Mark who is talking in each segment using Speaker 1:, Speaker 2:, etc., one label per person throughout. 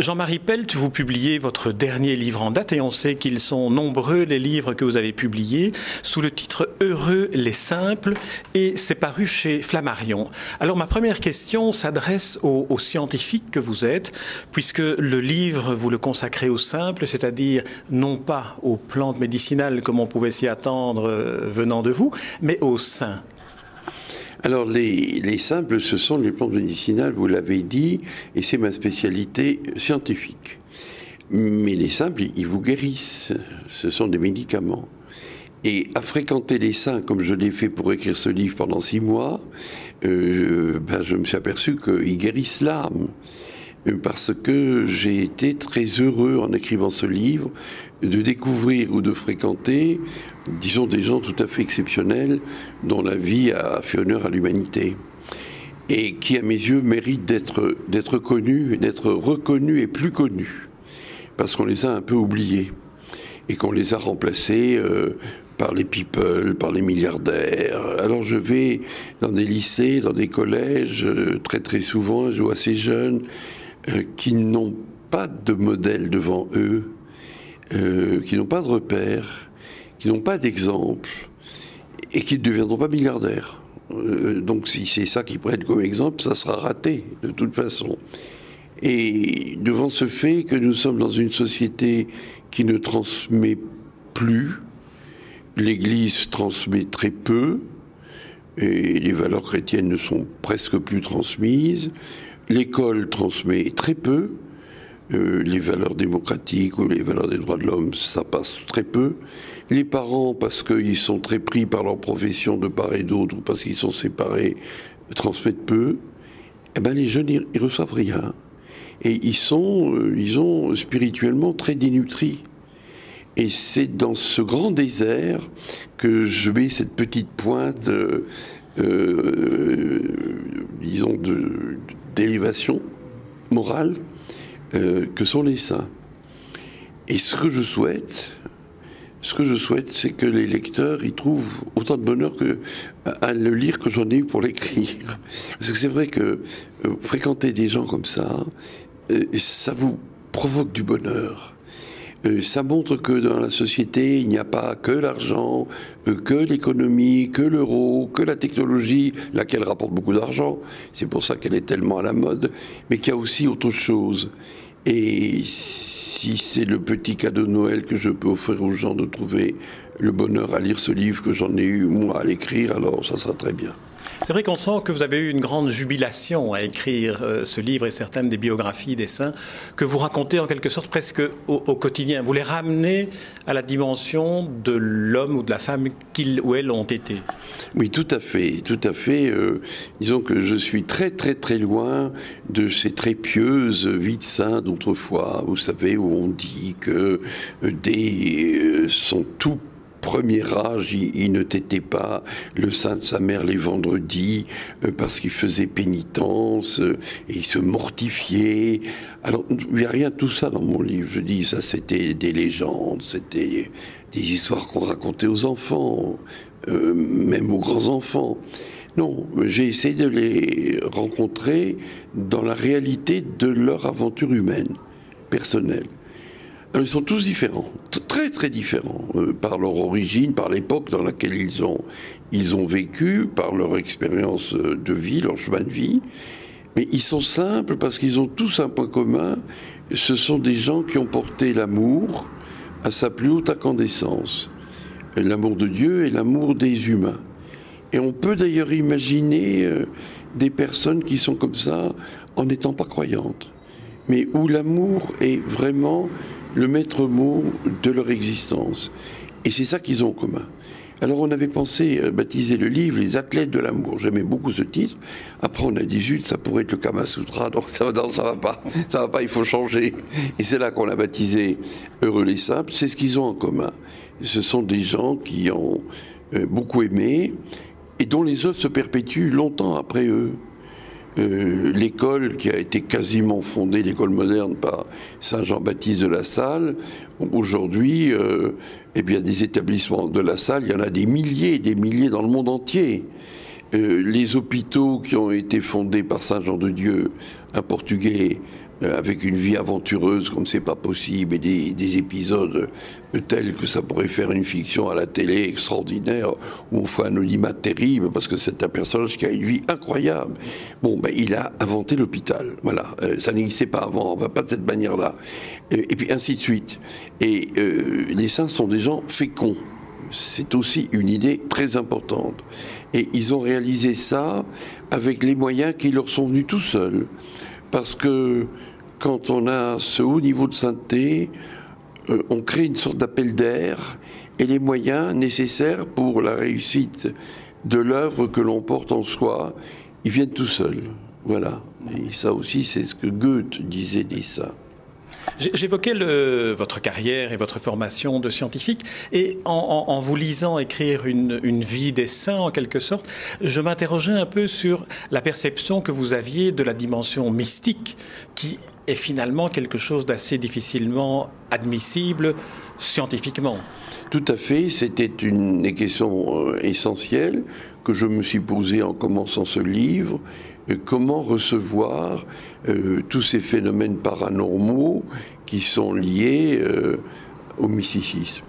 Speaker 1: Jean-Marie Pelt, vous publiez votre dernier livre en date et on sait qu'ils sont nombreux les livres que vous avez publiés sous le titre Heureux les simples et c'est paru chez Flammarion. Alors ma première question s'adresse aux, scientifiques que vous êtes puisque le livre vous le consacrez aux simples, c'est-à-dire non pas aux plantes médicinales comme on pouvait s'y attendre euh, venant de vous, mais aux saints.
Speaker 2: Alors les, simples, ce sont les plantes médicinales, vous l'avez dit, et c'est ma spécialité scientifique. Mais les simples, ils vous guérissent, ce sont des médicaments. Et à fréquenter les saints, comme je l'ai fait pour écrire ce livre pendant six mois, euh, ben, je me suis aperçu qu'ils guérissent l'âme parce que j'ai été très heureux en écrivant ce livre de découvrir ou de fréquenter, disons, des gens tout à fait exceptionnels dont la vie a fait honneur à l'humanité et qui, à mes yeux, méritent d'être, d'être connus, d'être reconnus et plus connus, parce qu'on les a un peu oubliés et qu'on les a remplacés euh, par les people, par les milliardaires. Alors je vais dans des lycées, dans des collèges, euh, très très souvent, je vois ces jeunes euh, qui n'ont pas de modèle devant eux, euh, qui n'ont pas de repères, qui n'ont pas d'exemple, et qui ne deviendront pas milliardaires. Euh, donc si c'est ça qu'ils prennent comme exemple, ça sera raté de toute façon. Et devant ce fait que nous sommes dans une société qui ne transmet plus, l'Église transmet très peu, et les valeurs chrétiennes ne sont presque plus transmises, L'école transmet très peu. Euh, les valeurs démocratiques ou les valeurs des droits de l'homme, ça passe très peu. Les parents, parce qu'ils sont très pris par leur profession de part et d'autre, ou parce qu'ils sont séparés, transmettent peu. Eh ben, les jeunes, ils, reçoivent rien. Et ils sont, euh, ils ont spirituellement très dénutris. Et c'est dans ce grand désert que je mets cette petite pointe, euh, disons, de, d'élévation morale euh, que sont les saints. Et ce que je souhaite, ce que je souhaite, c'est que les lecteurs y trouvent autant de bonheur que à le lire que j'en ai eu pour l'écrire. Parce que c'est vrai que euh, fréquenter des gens comme ça, euh, ça vous provoque du bonheur. Euh, ça montre que dans la société, il n'y a pas que l'argent, euh, que l'économie, que l'euro, que la technologie, laquelle rapporte beaucoup d'argent, c'est pour ça qu'elle est tellement à la mode, mais qu'il y a aussi autre chose. Et si c'est le petit cadeau de Noël que je peux offrir aux gens de trouver le bonheur à lire ce livre que j'en ai eu moi à l'écrire, alors ça sera très bien.
Speaker 1: C'est vrai qu'on sent que vous avez eu une grande jubilation à écrire euh, ce livre et certaines des biographies des saints que vous racontez en quelque sorte presque au, quotidien. Vous les ramenez à la dimension de l'homme ou de la femme qu'ils ou elles ont été.
Speaker 2: Oui, tout à fait, tout à fait. Euh, disons que je suis très très très loin de ces très pieuses vies de saints d'autrefois. Vous savez où on dit que euh, des sont tout premier âge, il, ne t'était pas le sein de sa mère les vendredis euh, parce qu'il faisait pénitence euh, et il se mortifiait. Alors, il n'y a rien de tout ça dans mon livre. Je dis, ça c'était des légendes, c'était des histoires qu'on racontait aux enfants, euh, même aux grands-enfants. Non, j'ai essayé de les rencontrer dans la réalité de leur aventure humaine, personnelle. Ils sont tous différents, très très différents, euh, par leur origine, par l'époque dans laquelle ils ont, ils ont vécu, par leur expérience euh, de vie, leur chemin de vie. Mais ils sont simples parce qu'ils ont tous un point commun. Ce sont des gens qui ont porté l'amour à sa plus haute incandescence. L'amour de Dieu et l'amour des humains. Et on peut d'ailleurs imaginer euh, des personnes qui sont comme ça en n'étant pas croyantes, mais où l'amour est vraiment le maître mot de leur existence. Et c'est ça qu'ils ont en commun. Alors on avait pensé euh, baptiser le livre Les athlètes de l'amour. J'aimais beaucoup ce titre. Après on a dit zut, ça pourrait être le Kama Sutra, donc ça, non, ça va pas, ça va pas, il faut changer. Et c'est là qu'on a baptisé Heureux les simples. C'est ce qu'ils ont en commun. Ce sont des gens qui ont euh, beaucoup aimé et dont les œuvres se perpétuent longtemps après eux. Euh, l'école qui a été quasiment fondée, l'école moderne par Saint Jean-Baptiste de la Salle, aujourd'hui, euh, eh bien, des établissements de la Salle, il y en a des milliers, des milliers dans le monde entier. Euh, les hôpitaux qui ont été fondés par Saint Jean de Dieu, un Portugais, avec une vie aventureuse comme c'est pas possible et des, épisodes tels que ça pourrait faire une fiction à la télé extraordinaire où on fait un audimat terrible parce que c'est un personnage qui a une vie incroyable. Bon, ben, il a inventé l'hôpital. Voilà, euh, ça n'existait pas avant, on va pas de cette manière-là. Et, puis ainsi de suite. Et euh, les saints sont des gens féconds. C'est aussi une idée très importante. Et ils ont réalisé ça avec les moyens qui leur sont venus tout seuls. Parce que quand on a ce haut niveau de sainteté, euh, on crée une sorte d'appel d'air et les moyens nécessaires pour la réussite de l'œuvre que l'on porte en soi, ils viennent tout seuls. Voilà. Et ça aussi, c'est ce que Goethe disait des saints.
Speaker 1: J'évoquais votre carrière et votre formation de scientifique, et en, vous lisant écrire une, une, vie des saints, en quelque sorte, je m'interrogeais un peu sur la perception que vous aviez de la dimension mystique, qui est finalement quelque chose d'assez difficilement admissible scientifiquement.
Speaker 2: Tout à fait, c'était une question euh, essentielle que je me suis posée en commençant ce livre. Euh, comment recevoir euh, tous ces phénomènes paranormaux qui sont liés au mysticisme?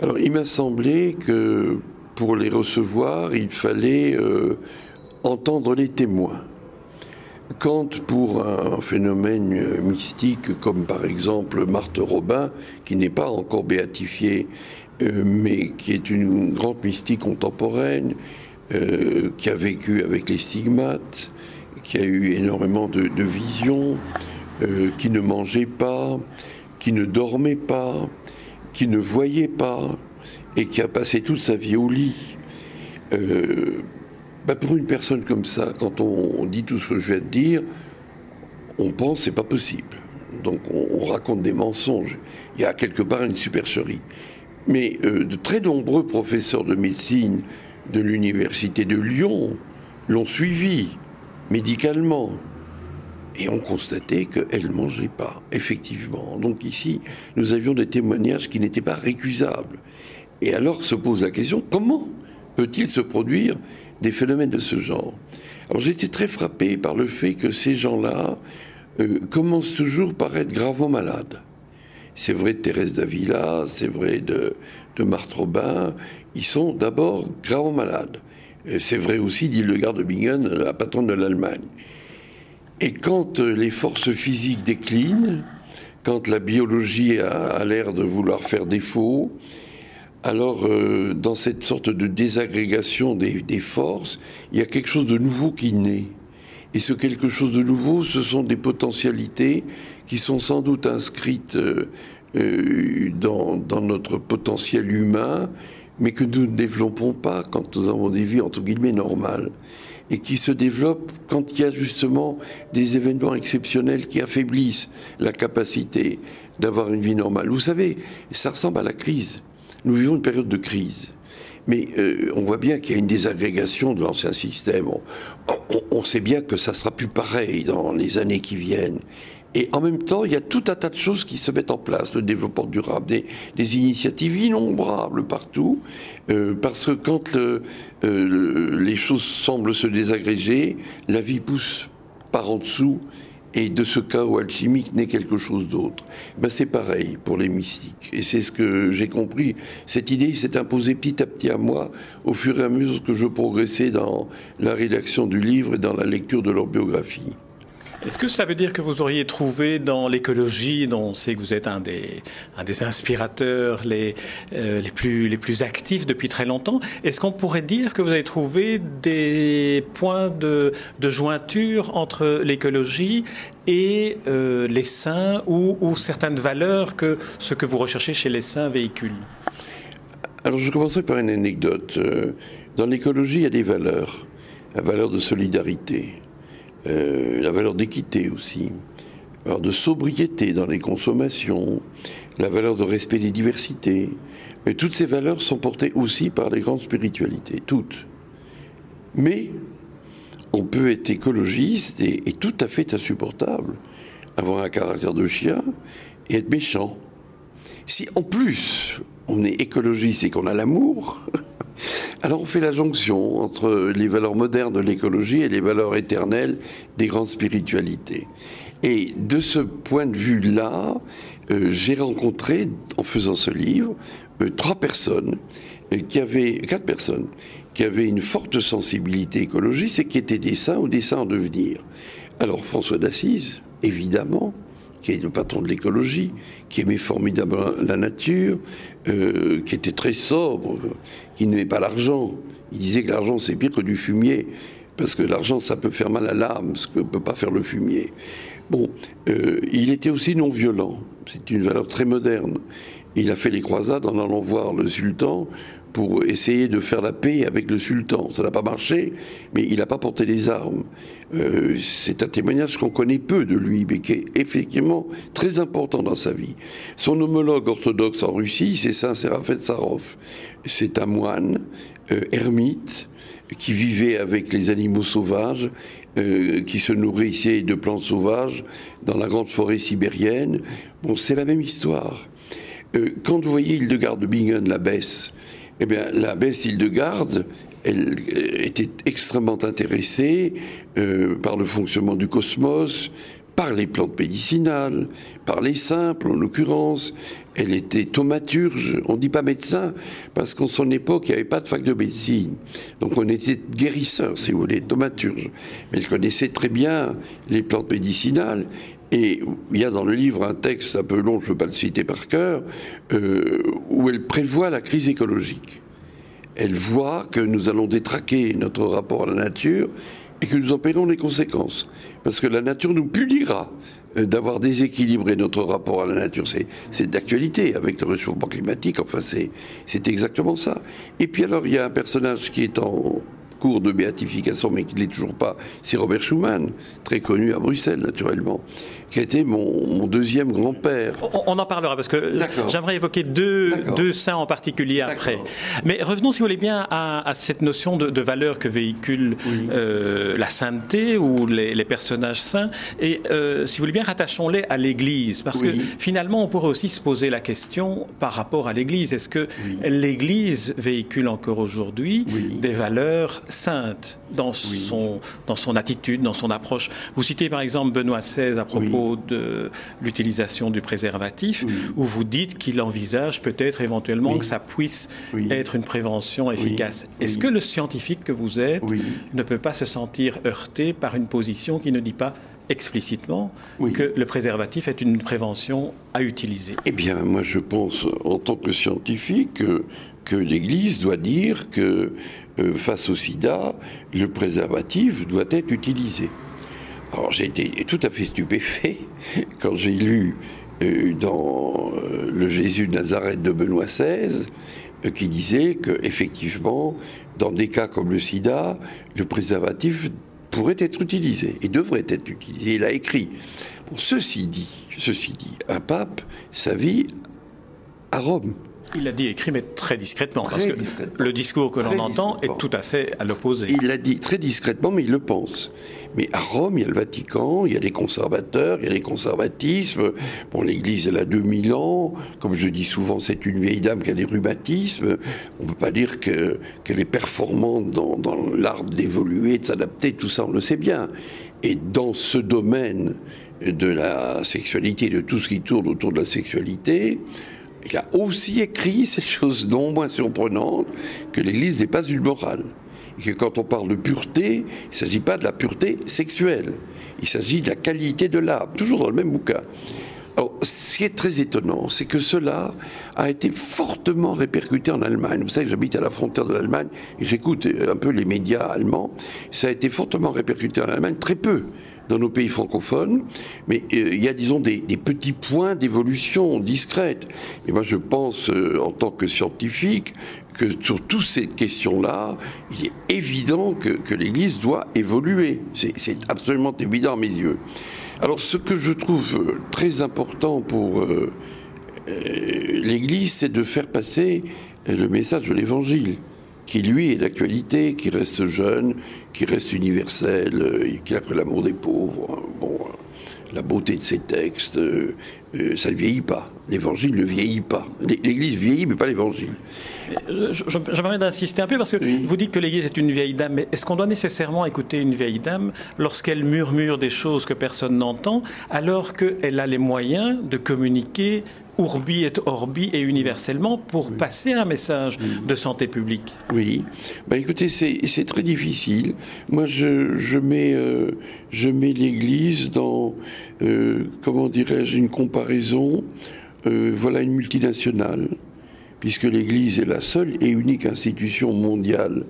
Speaker 2: Alors il m'a semblé que pour les recevoir, il fallait entendre les témoins. Quand pour un phénomène mystique comme par exemple Marthe Robin, qui n'est pas encore béatifiée, euh, mais qui est une grande mystique contemporaine, euh, qui a vécu avec les stigmates, qui a eu énormément de, visions, euh, qui ne mangeait pas, qui ne dormait pas, qui ne voyait pas, et qui a passé toute sa vie au lit. Bah, pour une personne comme ça, quand on, dit tout ce que je viens de dire, on pense c'est pas possible. Donc on, raconte des mensonges. Il y a quelque part une supercherie. Mais euh, de très nombreux professeurs de médecine de l'université de Lyon l'ont suivi médicalement et ont constaté qu'elle ne mangeait pas, effectivement. Donc ici, nous avions des témoignages qui n'étaient pas récusables. Et alors se pose la question, comment peut-il se produire des phénomènes de ce genre? Alors j'étais très frappé par le fait que ces gens-là euh, commencent toujours par être gravement malades. C'est vrai de Thérèse d'Avila, c'est vrai de, de Marthe Robin, ils sont d'abord gravement malades. C'est vrai aussi d'Hildegard de Bingen, la patronne de l'Allemagne. Et quand euh, les forces physiques déclinent, quand la biologie a l'air de vouloir faire défaut, alors, euh, dans cette sorte de désagrégation des, forces, il y a quelque chose de nouveau qui naît. Et ce quelque chose de nouveau, ce sont des potentialités qui sont sans doute inscrites euh, euh, dans, notre potentiel humain, mais que nous ne développons pas quand nous avons des vies entre guillemets normales et qui se développent quand il y a justement des événements exceptionnels qui affaiblissent la capacité d'avoir une vie normale. Vous savez, ça ressemble à la crise. Nous vivons une période de crise. Mais euh, on voit bien qu'il y a une désagrégation de l'ancien système. On, sait bien que ça sera plus pareil dans les années qui viennent. Et en même temps, il y a tout un tas de choses qui se mettent en place, le développement durable, des, initiatives innombrables partout, euh, parce que quand euh, les choses semblent se désagréger, la vie pousse par en dessous et de ce chaos alchimique naît quelque chose d'autre. Ben c'est pareil pour les mystiques. Et c'est ce que j'ai compris. Cette idée s'est imposée petit à petit à moi au fur et à mesure que je progressais dans la rédaction du livre et dans la lecture de leur biographie.
Speaker 1: Est-ce que cela veut dire que vous auriez trouvé dans l'écologie, dont on sait que vous êtes un des, inspirateurs les, euh, les, plus, actifs depuis très longtemps, est-ce qu'on pourrait dire que vous avez trouvé des points de, de jointure entre l'écologie et euh, les saints ou, ou, certaines valeurs que ce que vous recherchez chez les saints véhicule
Speaker 2: Alors je commencerai par une anecdote. Euh, dans l'écologie, il y a des valeurs. La valeur de solidarité, euh, la valeur d'équité aussi, la valeur de sobriété dans les consommations, la valeur de respect des diversités. Mais toutes ces valeurs sont portées aussi par les grandes spiritualités, toutes. Mais on peut être écologiste et, et tout à fait insupportable, avoir un caractère de chien et être méchant. Si en plus on est écologiste et qu'on a l'amour, alors on fait la jonction entre les valeurs modernes de l'écologie et les valeurs éternelles des grandes spiritualités. Et de ce point de vue-là, euh, j'ai rencontré, en faisant ce livre, euh, trois personnes euh, qui avaient, quatre personnes, qui avaient une forte sensibilité écologiste et qui étaient des saints ou des saints en devenir. Alors François d'Assise, évidemment, qui est le patron de l'écologie, qui aimait formidablement la nature, qui était très sobre, qui n'aimait pas l'argent. Il disait que l'argent c'est pire que du fumier, parce que l'argent ça peut faire mal à l'âme, ce que peut pas faire le fumier. Bon, euh, il était aussi non violent. C'est une valeur très moderne. Il a fait les croisades en allant voir le sultan pour essayer de faire la paix avec le sultan. Ça n'a pas marché, mais il n'a pas porté les armes. Euh, c'est un témoignage qu'on connaît peu de lui, mais qui est effectivement très important dans sa vie. Son homologue orthodoxe en Russie, c'est Saint Séraphin Sarov. C'est un moine, euh, ermite, qui vivait avec les animaux sauvages euh, qui se nourrissaient de plantes sauvages dans la grande forêt sibérienne. Bon, c'est la même histoire. Quand vous voyez Hildegarde de Bingen, la baisse, eh bien, la baisse Hildegarde, elle euh, était extrêmement intéressée par le fonctionnement du cosmos, par les plantes médicinales, par les simples en l'occurrence. Elle était thaumaturge, on ne dit pas médecin, parce qu'en son époque, il n'y avait pas de fac de médecine. Donc on était guérisseur, si vous voulez, thaumaturge. Mais elle connaissait très bien les plantes médicinales. Et il y a dans le livre un texte un peu long, je ne veux pas le citer par cœur, euh, où elle prévoit la crise écologique. Elle voit que nous allons détraquer notre rapport à la nature et que nous en paierons les conséquences. Parce que la nature nous punira euh, d'avoir déséquilibré notre rapport à la nature. C'est d'actualité avec le réchauffement climatique. Enfin, c'est exactement ça. Et puis alors, il y a un personnage qui est en de béatification, mais qui ne l'est toujours pas, c'est Robert Schumann, très connu à Bruxelles, naturellement qui a été mon, deuxième grand-père.
Speaker 1: On, en parlera parce que j'aimerais évoquer deux, deux saints en particulier après. Mais revenons, si vous voulez bien, à, cette notion de, valeur que véhicule euh, la sainteté ou les, personnages saints. Et euh, si vous voulez bien, rattachons-les à l'Église. Parce que finalement, on pourrait aussi se poser la question par rapport à l'Église. Est-ce que l'Église véhicule encore aujourd'hui des valeurs saintes dans, son, dans son attitude, dans son approche. Vous citez par exemple Benoît XVI à propos de l'utilisation du préservatif, où vous dites qu'il envisage peut-être éventuellement que ça puisse être une prévention efficace. Est-ce que le scientifique que vous êtes ne peut pas se sentir heurté par une position qui ne dit pas explicitement que le préservatif est une prévention à utiliser?
Speaker 2: Eh bien, moi je pense, en tant que scientifique, que, l'Église doit dire que euh, face au sida, le préservatif doit être utilisé. Alors j'ai été tout à fait stupéfait quand j'ai lu euh, dans euh, le Jésus Nazareth de Benoît XVI qui disait que effectivement, dans des cas comme le SIDA, le préservatif pourrait être utilisé et devrait être utilisé. Il a écrit. ceci dit, ceci dit, un pape, sa vie à Rome.
Speaker 1: Il l'a dit écrit, mais très discrètement, parce que le discours que l'on entend est tout à fait à l'opposé.
Speaker 2: Il l'a dit très discrètement, mais il le pense. Mais à Rome, il y a le Vatican, il y a les conservateurs, il y a les conservatismes. Bon, l'Église, elle a 2000 ans. Comme je dis souvent, c'est une vieille dame qui a des rhumatismes. On ne peut pas dire qu'elle est performante dans, dans l'art d'évoluer, de s'adapter, tout ça, on le sait bien. Et dans ce domaine de la sexualité, de tout ce qui tourne autour de la sexualité, il a aussi écrit ces choses non moins surprenantes que l'Église n'est pas une morale. Et que quand on parle de pureté, il ne s'agit pas de la pureté sexuelle. Il s'agit de la qualité de l'âme, toujours dans le même bouquin. Alors, ce qui est très étonnant, c'est que cela a été fortement répercuté en Allemagne. Vous savez j'habite à la frontière de l'Allemagne et j'écoute un peu les médias allemands. Ça a été fortement répercuté en Allemagne, très peu dans nos pays francophones, mais euh, il y a, disons, des, petits points d'évolution discrète. Et moi, je pense, euh, en tant que scientifique, que sur toutes ces questions-là, il est évident que, l'Église doit évoluer. C'est absolument évident à mes yeux. Alors, ce que je trouve très important pour euh, l'Église, c'est de faire passer le message de l'Évangile qui lui est d'actualité, qui reste jeune, qui reste universel, euh, qui a pris l'amour des pauvres. Bon, la beauté de ses textes. ça ne vieillit pas. L'évangile ne vieillit pas. L'Église vieillit, mais pas l'Évangile.
Speaker 1: J'aimerais d'insister un peu parce que vous dites que l'Église est une vieille dame, mais est-ce qu'on doit nécessairement écouter une vieille dame lorsqu'elle murmure des choses que personne n'entend, alors qu'elle a les moyens de communiquer urbi et orbi et universellement pour passer un message de santé publique
Speaker 2: Oui, bah écoutez, c'est très difficile. Moi, je, mets, euh, je mets l'Église dans, euh, comment dirais-je, une comparaison. Euh, voilà une multinationale puisque l'Église est la seule et unique institution mondiale,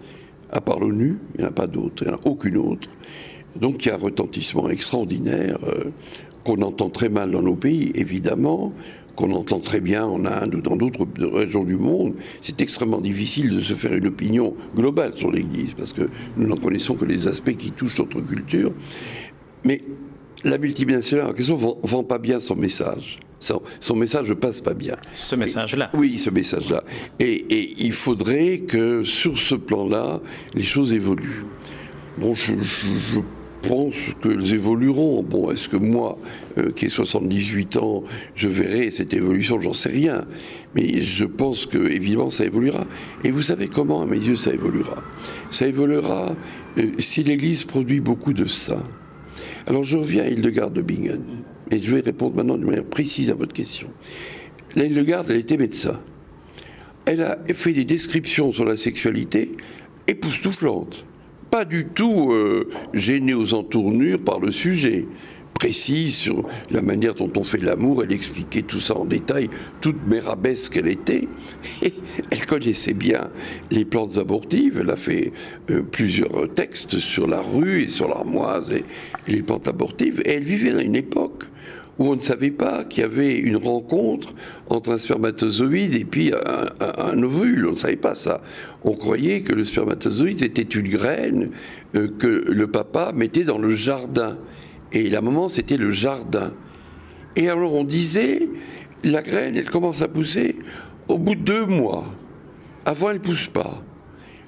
Speaker 2: à part l'ONU, il n'y en a pas d'autre, il n'y en a aucune autre. Donc il y a un retentissement extraordinaire qu'on entend très mal dans nos pays, évidemment, qu'on entend très bien en Inde ou dans d'autres régions du monde. C'est extrêmement difficile de se faire une opinion globale sur l'Église, parce que nous n'en connaissons que les aspects qui touchent notre culture. Mais la multinationale en question ne vend pas bien son message. Son, message ne passe pas bien.
Speaker 1: Ce message-là
Speaker 2: Oui, ce message-là. Et, il faudrait que sur ce plan-là, les choses évoluent. Bon, je, pense qu'elles évolueront. Bon, est-ce que moi, euh, qui ai 78 ans, je verrai cette évolution? J'en sais rien. Mais je pense que, évidemment, ça évoluera. Et vous savez comment, à mes yeux, ça évoluera? Ça évoluera euh, si l'Église produit beaucoup de saints. Alors je reviens à Hildegarde de Bingen. Et je vais répondre maintenant de manière précise à votre question. Hildegarde, elle était médecin. Elle a fait des descriptions sur la sexualité époustouflantes. Pas du tout euh, gênée aux entournures par le sujet précise sur la manière dont on fait l'amour. Elle expliquait tout ça en détail, toute mérabesse qu'elle était. Elle connaissait bien les plantes abortives. Elle a fait euh, plusieurs textes sur la rue et sur l'armoise et, les plantes abortives. Et elle vivait dans une époque où on ne savait pas qu'il y avait une rencontre entre un spermatozoïde et puis un, ovule. On ne savait pas ça. On croyait que le spermatozoïde était une graine euh, que le papa mettait dans le jardin. Et la maman, c'était le jardin. Et alors on disait, la graine, elle commence à pousser au bout de deux mois. Avant, elle ne pousse pas.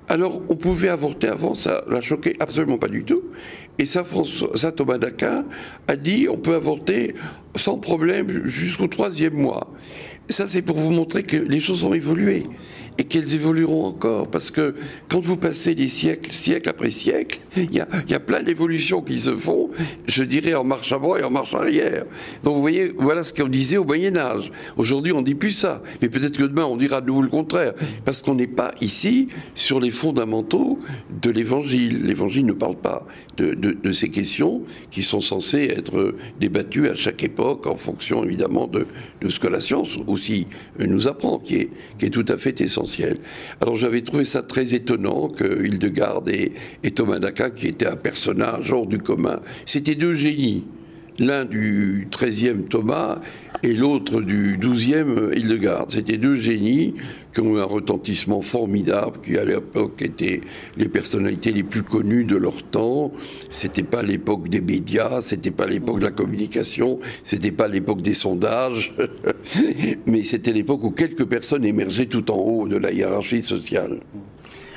Speaker 2: Alors, on pouvait avorter avant, ça la choquait absolument pas du tout. Et ça, Saint Thomas d'Aquin a dit on peut avorter sans problème jusqu'au troisième mois. Ça, c'est pour vous montrer que les choses ont évolué et qu'elles évolueront encore. Parce que quand vous passez des siècles, siècle après siècle, il y a, plein d'évolutions qui se font, je dirais en marche avant et en marche arrière. Donc vous voyez, voilà ce qu'on disait au Moyen Âge. Aujourd'hui, on dit plus ça. Mais peut-être que demain, on dira de nouveau le contraire. Parce qu'on n'est pas ici sur les fondamentaux de l'Évangile. L'Évangile ne parle pas de, de, ces questions qui sont censées être débattues à chaque époque en fonction évidemment de, ce que la science aussi nous apprend, qui est, tout à fait essentiel. Alors j'avais trouvé ça très étonnant que Hildegarde et, et Thomas d'Aquin, qui étaient un personnage hors du commun, c'était deux génies. L'un du 13e Thomas et l'autre du 12e Hildegarde. C'était deux génies qui ont eu un retentissement formidable, qui à l'époque étaient les personnalités les plus connues de leur temps. C'était pas l'époque des médias, c'était pas l'époque de la communication, c'était pas l'époque des sondages, mais c'était l'époque où quelques personnes émergeaient tout en haut de la hiérarchie sociale.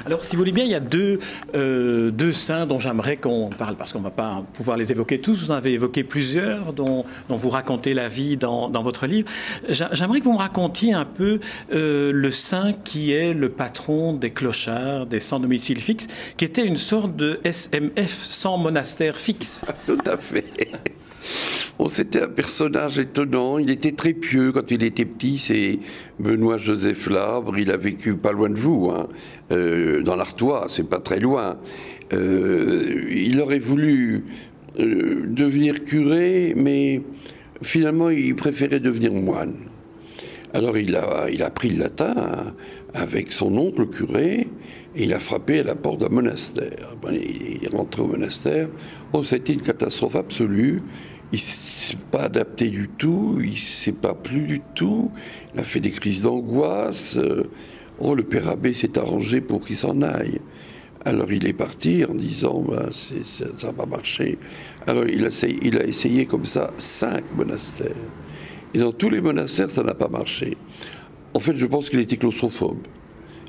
Speaker 1: Alors, si vous voulez bien, il y a deux, euh, deux saints dont j'aimerais qu'on parle, parce qu'on ne va pas pouvoir les évoquer tous. Vous en avez évoqué plusieurs dont, dont vous racontez la vie dans, dans votre livre. J'aimerais que vous me racontiez un peu euh, le saint qui est le patron des clochards, des sans domicile fixe, qui était une sorte de SMF sans monastère fixe.
Speaker 2: Tout à fait. Bon, c'était un personnage étonnant. Il était très pieux quand il était petit. C'est Benoît Joseph Labre. Il a vécu pas loin de vous, hein, euh, dans l'Artois. C'est pas très loin. Euh, il aurait voulu euh, devenir curé, mais finalement, il préférait devenir moine. Alors, il a, il pris le latin avec son oncle curé et il a frappé à la porte d'un monastère. il est rentré au monastère. Oh, été une catastrophe absolue il s'est pas adapté du tout, il s'est pas plu du tout, il a fait des crises d'angoisse. Euh, oh, le père abbé s'est arrangé pour qu'il s'en aille. Alors il est parti en disant ben, ça n'a pas marché. Alors il a, il a essayé comme ça cinq monastères. Et dans tous les monastères, ça n'a pas marché. En fait, je pense qu'il était claustrophobe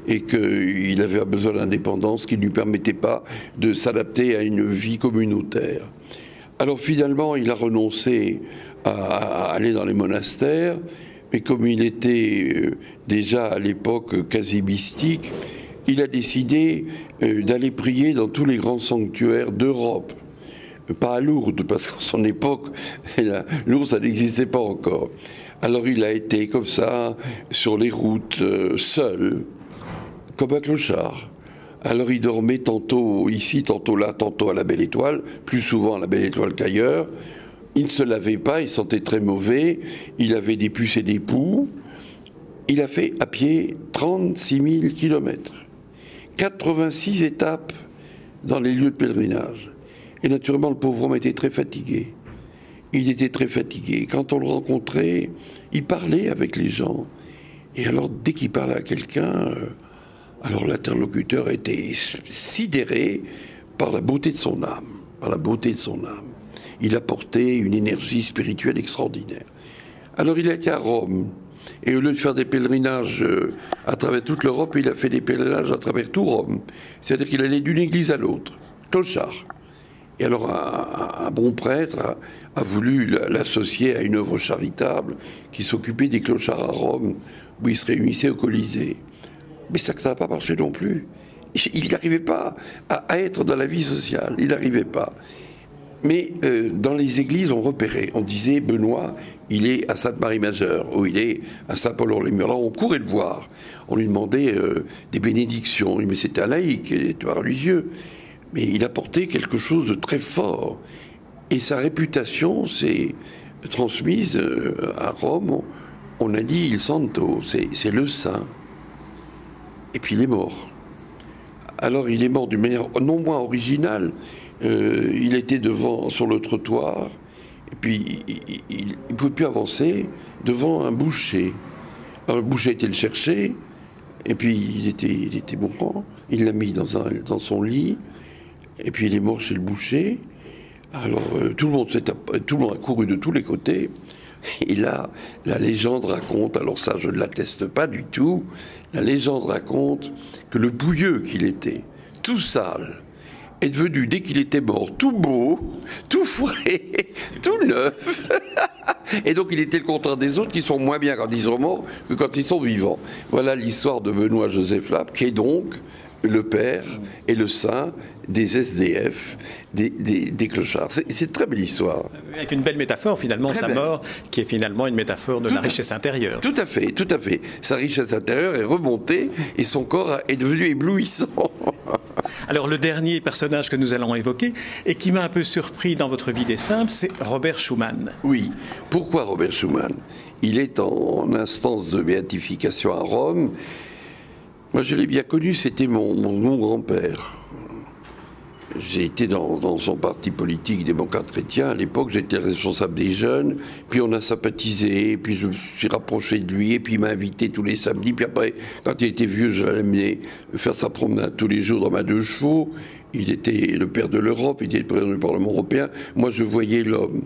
Speaker 2: et qu'il avait besoin d'indépendance qui ne lui permettait pas de s'adapter à une vie communautaire. Alors finalement, il a renoncé à, aller dans les monastères, mais comme il était euh, déjà à l'époque quasi mystique, il a décidé euh, d'aller prier dans tous les grands sanctuaires d'Europe. Pas à Lourdes, parce qu'en son époque, Lourdes, ça n'existait pas encore. Alors il a été comme ça, sur les routes, euh, seul, comme un clochard. Alors il dormait tantôt ici, tantôt là, tantôt à la Belle Étoile, plus souvent à la Belle Étoile qu'ailleurs. Il ne se lavait pas, il sentait très mauvais, il avait des puces et des poux. Il a fait à pied 36 000 kilomètres, 86 étapes dans les lieux de pèlerinage. Et naturellement, le pauvre homme était très fatigué. Il était très fatigué. Quand on le rencontrait, il parlait avec les gens. Et alors, dès qu'il parlait à quelqu'un, euh, alors l'interlocuteur était sidéré par la beauté de son âme, par la beauté de son âme. Il apportait une énergie spirituelle extraordinaire. Alors il a été à Rome, et au lieu de faire des pèlerinages euh, à travers toute l'Europe, il a fait des pèlerinages à travers tout Rome. C'est-à-dire qu'il allait d'une église à l'autre, clochard. Et alors un, bon prêtre a, voulu l'associer à une œuvre charitable qui s'occupait des clochards à Rome, où ils se réunissaient au Colisée. Mais ça n'a pas marché non plus. Il n'arrivait pas à, être dans la vie sociale. Il n'arrivait pas. Mais euh, dans les églises, on repérait. On disait Benoît, il est à Sainte-Marie-Majeure, ou il est à Saint-Paul-en-les-Murs. Là, on courait le voir. On lui demandait euh, des bénédictions. Mais c'était un laïc, il était religieux. Mais il apportait quelque chose de très fort. Et sa réputation s'est transmise euh, à Rome. On a dit il santo, c'est le saint. Et puis il est mort. Alors il est mort d'une manière non moins originale. Euh, il était devant, sur le trottoir, et puis il ne pouvait plus avancer devant un boucher. Alors, le boucher était le chercher, et puis il était, il était bon, il l'a mis dans son lit, et puis il est mort chez le boucher. Alors euh, tout, le monde tout le monde a couru de tous les côtés. Et là, la légende raconte, alors ça je ne l'atteste pas du tout, la légende raconte que le bouilleux qu'il était, tout sale, est devenu, dès qu'il était mort, tout beau, tout frais, tout neuf. Et donc il était le contraire des autres qui sont moins bien quand ils sont morts que quand ils sont vivants. Voilà l'histoire de Benoît Joseph Lapp, qui est donc le père et le saint des SDF, des, des, clochards. C'est une très belle histoire.
Speaker 1: Avec une belle métaphore, finalement, sa mort, qui est finalement une métaphore de la richesse intérieure.
Speaker 2: Tout à fait, tout à fait. Sa richesse intérieure est remontée et son corps est devenu éblouissant.
Speaker 1: Alors, le dernier personnage que nous allons évoquer et qui m'a un peu surpris dans votre vie des simples, c'est Robert Schumann.
Speaker 2: Oui. Pourquoi Robert Schumann? Il est en instance de béatification à Rome. Moi, je l'ai bien connu, c'était mon, grand-père. J'ai été dans, son parti politique démocrate chrétien. À l'époque, j'étais responsable des jeunes. Puis on a sympathisé. Puis je me suis rapproché de lui. Et puis il m'a invité tous les samedis. Puis après, quand il était vieux, je l'amenais faire sa promenade tous les jours dans ma deux chevaux. Il était le père de l'Europe. Il était le président du Parlement européen. Moi, je voyais l'homme.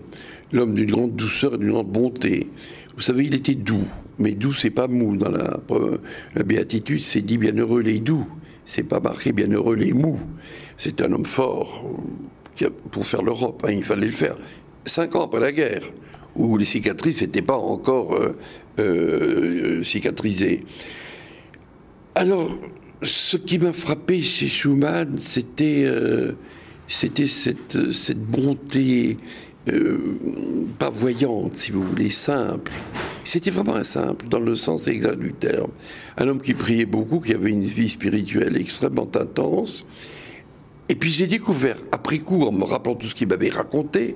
Speaker 2: L'homme d'une grande douceur et d'une grande bonté. Vous savez, il était doux. Mais doux, c'est pas mou. Dans la, béatitude, c'est dit bienheureux les doux. C'est pas marqué bienheureux les mous c'est un homme fort pour faire l'Europe. Hein, il fallait le faire. Cinq ans après la guerre, où les cicatrices n'étaient pas encore euh, euh, cicatrisées. Alors, ce qui m'a frappé chez Schumann, c'était euh, cette, cette bonté pas voyante, si vous voulez, simple. C'était vraiment un simple, dans le sens exact du terme. Un homme qui priait beaucoup, qui avait une vie spirituelle extrêmement intense, et puis j'ai découvert, après coup, en me rappelant tout ce qu'il m'avait raconté,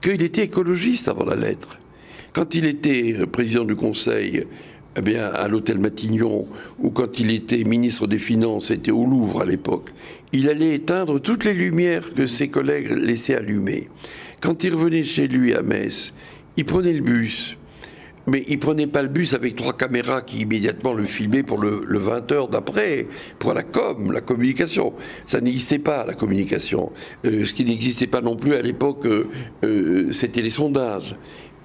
Speaker 2: qu'il était écologiste avant la lettre. Quand il était euh, président du Conseil eh bien, à l'hôtel Matignon, ou quand il était ministre des Finances, c'était au Louvre à l'époque, il allait éteindre toutes les lumières que ses collègues laissaient allumer. Quand il revenait chez lui à Metz, il prenait le bus, mais il prenait pas le bus avec trois caméras qui immédiatement le filmaient pour le, 20 heures d'après, pour la com, la communication. Ça n'existait pas, la communication. Euh, ce qui n'existait pas non plus à l'époque, euh, euh, c'était les sondages.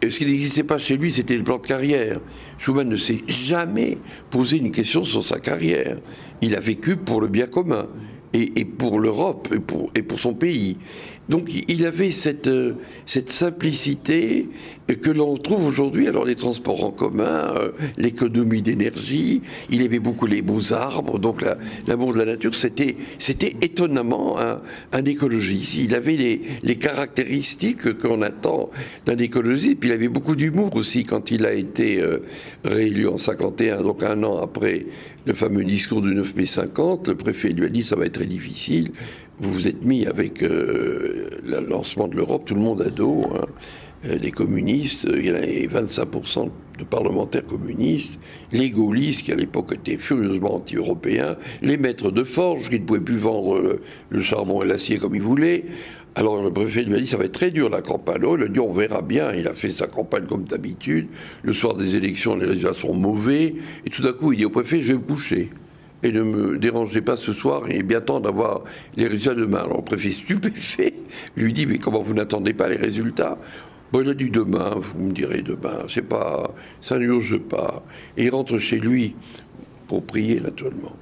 Speaker 2: ce qui n'existait pas chez lui, c'était le plan de carrière. Schumann ne s'est jamais posé une question sur sa carrière. Il a vécu pour le bien commun et, pour l'Europe et et pour son pays. Donc il avait cette, euh, cette simplicité que l'on trouve aujourd'hui. Alors les transports en commun, euh, l'économie d'énergie, il aimait beaucoup les beaux arbres, donc l'amour de la nature, c'était, étonnamment un, écologiste. Il avait les, les caractéristiques qu'on attend d'un écologiste, puis il avait beaucoup d'humour aussi quand il a été euh, réélu en 51, donc un an après le fameux discours du 9 mai 50, le préfet lui a dit ça va être très difficile. Vous vous êtes mis avec euh, le lancement de l'Europe, tout le monde à dos. Hein. Euh, les communistes, il y en avait 25% de parlementaires communistes, les gaullistes qui à l'époque étaient furieusement anti-européens, les maîtres de forge qui ne pouvaient plus vendre le, charbon et l'acier comme ils voulaient. Alors le préfet lui a dit ça va être très dur la campagne. il a dit on verra bien. Il a fait sa campagne comme d'habitude. Le soir des élections, les résultats sont mauvais. Et tout d'un coup, il dit au préfet je vais me coucher. Et ne me dérangez pas ce soir, il est bien temps d'avoir les résultats demain. Alors le préfet stupéfait lui dit mais comment vous n'attendez pas les résultats? Bon, il a dit demain, vous me direz demain, c'est pas, ça n'urge pas. Et il rentre chez lui pour prier, naturellement.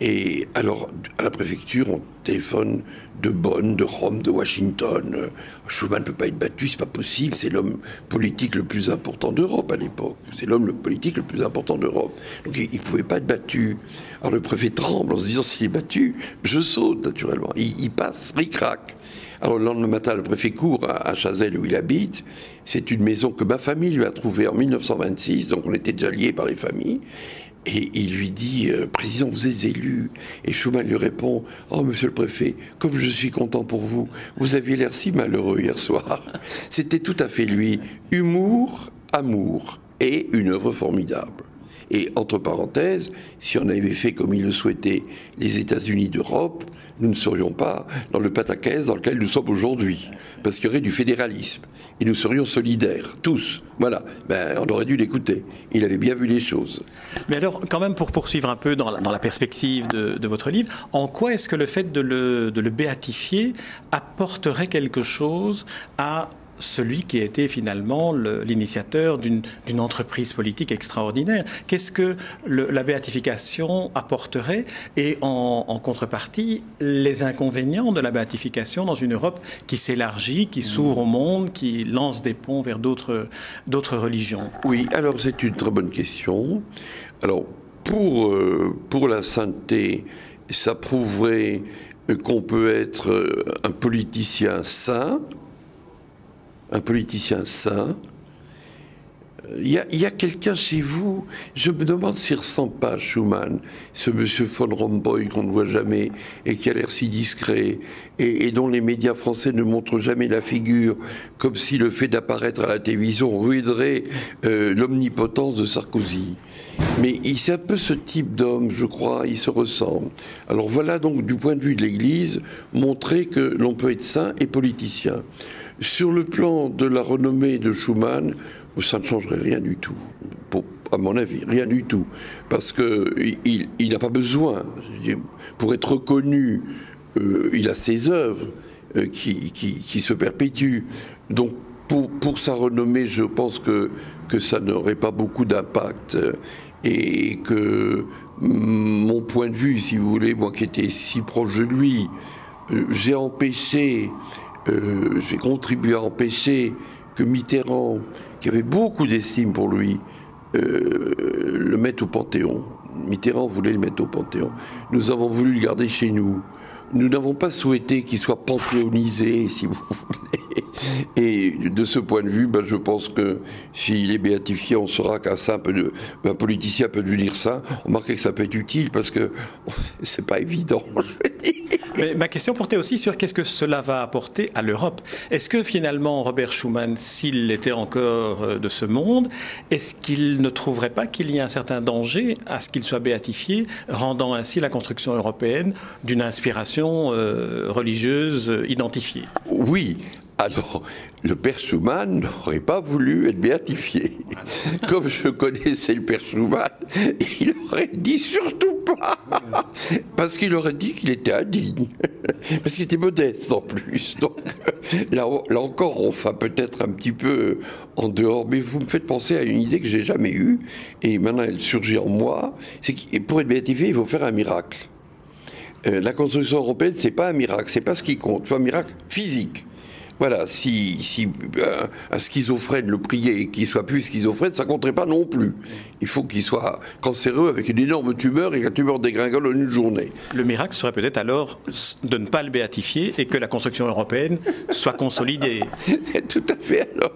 Speaker 2: Et alors, à la préfecture, on téléphone de Bonn, de Rome, de Washington. Schuman ne peut pas être battu, c'est pas possible. C'est l'homme politique le plus important d'Europe à l'époque. C'est l'homme politique le plus important d'Europe. Donc il ne pouvait pas être battu. Alors le préfet tremble en se disant s'il est battu, je saute naturellement. Il, passe, il craque. Alors le lendemain matin, le préfet court à, Chazelle où il habite. C'est une maison que ma famille lui a trouvée en 1926, donc on était déjà liés par les familles. Et il lui dit, euh, Président, vous êtes élu. Et Schumann lui répond, Oh, monsieur le préfet, comme je suis content pour vous, vous aviez l'air si malheureux hier soir. C'était tout à fait lui. Humour, amour et une œuvre formidable. Et entre parenthèses, si on avait fait comme il le souhaitait les États-Unis d'Europe, nous ne serions pas dans le pataquès dans lequel nous sommes aujourd'hui, parce qu'il y aurait du fédéralisme. Et nous serions solidaires, tous. Voilà, ben, on aurait dû l'écouter. Il avait bien vu les choses.
Speaker 1: Mais alors, quand même, pour poursuivre un peu dans la, perspective de, votre livre, en quoi est-ce que le fait de le, de le béatifier apporterait quelque chose à celui qui a été finalement l'initiateur d'une entreprise politique extraordinaire. Qu'est-ce que la béatification apporterait et en, contrepartie, les inconvénients de la béatification dans une Europe qui s'élargit, qui s'ouvre au monde, qui lance des ponts vers d'autres religions?
Speaker 2: Oui, alors c'est une très bonne question. Alors, pour, euh, pour la sainteté, ça prouverait qu'on peut être euh, un politicien saint, un politicien sain. Il y a, quelqu'un chez vous, je me demande s'il ressemble pas à Schumann, ce monsieur von Rompuy qu'on ne voit jamais et qui a l'air si discret et, dont les médias français ne montrent jamais la figure, comme si le fait d'apparaître à la télévision ruinerait euh, l'omnipotence de Sarkozy. Mais c'est un peu ce type d'homme, je crois, il se ressemble. Alors voilà donc du point de vue de l'Église, montrer que l'on peut être saint et politicien. Sur le plan de la renommée de Schumann, ça ne changerait rien du tout, à mon avis, rien du tout, parce qu'il il, n'a pas besoin, pour être reconnu, euh, il a ses œuvres euh, qui, se perpétuent. Donc pour, sa renommée, je pense que, que ça n'aurait pas beaucoup d'impact. Et que mon point de vue, si vous voulez, moi qui étais si proche de lui, euh, j'ai empêché euh, j'ai contribué à empêcher que Mitterrand, qui avait beaucoup d'estime pour lui, euh, le mette au Panthéon. Mitterrand voulait le mettre au Panthéon. Nous avons voulu le garder chez nous. Nous n'avons pas souhaité qu'il soit panthéonisé, si vous voulez. Et de ce point de vue, ben, je pense que s'il est béatifié, on saura qu'un simple un politicien peut devenir saint. On remarque que ça peut être utile parce que c'est pas évident.
Speaker 1: Ma question portait aussi sur qu'est-ce que cela va apporter à l'Europe. Est-ce que finalement Robert Schuman, s'il était encore euh, de ce monde, est-ce qu'il ne trouverait pas qu'il y a un certain danger à ce qu'il soit béatifié, rendant ainsi la construction européenne d'une inspiration euh, religieuse identifiée?
Speaker 2: Oui, alors, le père Schumann n'aurait pas voulu être béatifié. Comme je connaissais le père Schumann, il aurait dit surtout pas. Parce qu'il aurait dit qu'il était indigne. Parce qu'il était modeste en plus. Donc, là, là encore, on va peut-être un petit peu en dehors. Mais vous me faites penser à une idée que j'ai jamais eue. Et maintenant, elle surgit en moi. C'est que pour être béatifié, il faut faire un miracle. euh, la construction européenne, c'est pas un miracle, c'est pas ce qui compte, c'est un miracle physique. Voilà, si, si euh, un schizophrène le priait et qu'il soit plus schizophrène, ça compterait pas non plus. Il faut qu'il soit cancéreux avec une énorme tumeur et que la tumeur dégringole en une journée.
Speaker 1: Le miracle serait peut-être alors de ne pas le béatifier et que la construction européenne soit consolidée.
Speaker 2: Tout à fait. Alors,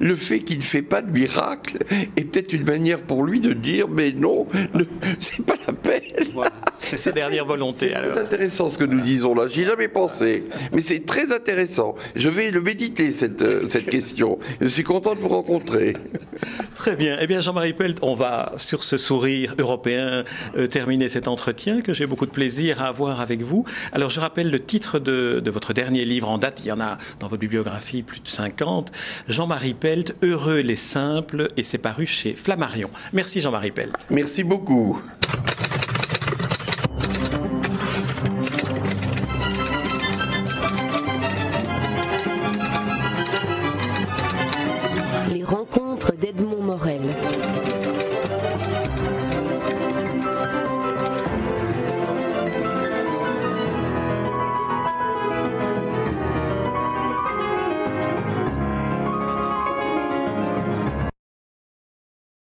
Speaker 2: le, fait qu'il ne fait pas de miracle est peut-être une manière pour lui de dire mais non, c'est pas
Speaker 1: C'est sa dernière volonté.
Speaker 2: C'est intéressant ce que nous disons là. J'y ai jamais pensé, mais c'est très intéressant. Je vais le méditer cette, euh, cette question. Je suis content de vous rencontrer.
Speaker 1: Très bien. Eh bien, Jean-Marie Pelt, on va sur ce sourire européen euh, terminer cet entretien que j'ai beaucoup de plaisir à avoir avec vous. Alors, je rappelle le titre de, de votre dernier livre en date. Il y en a dans votre bibliographie plus de 50. Jean-Marie Pelt, Heureux les simples, et c'est paru chez Flammarion. Merci Jean-Marie Pelt.
Speaker 2: Merci beaucoup.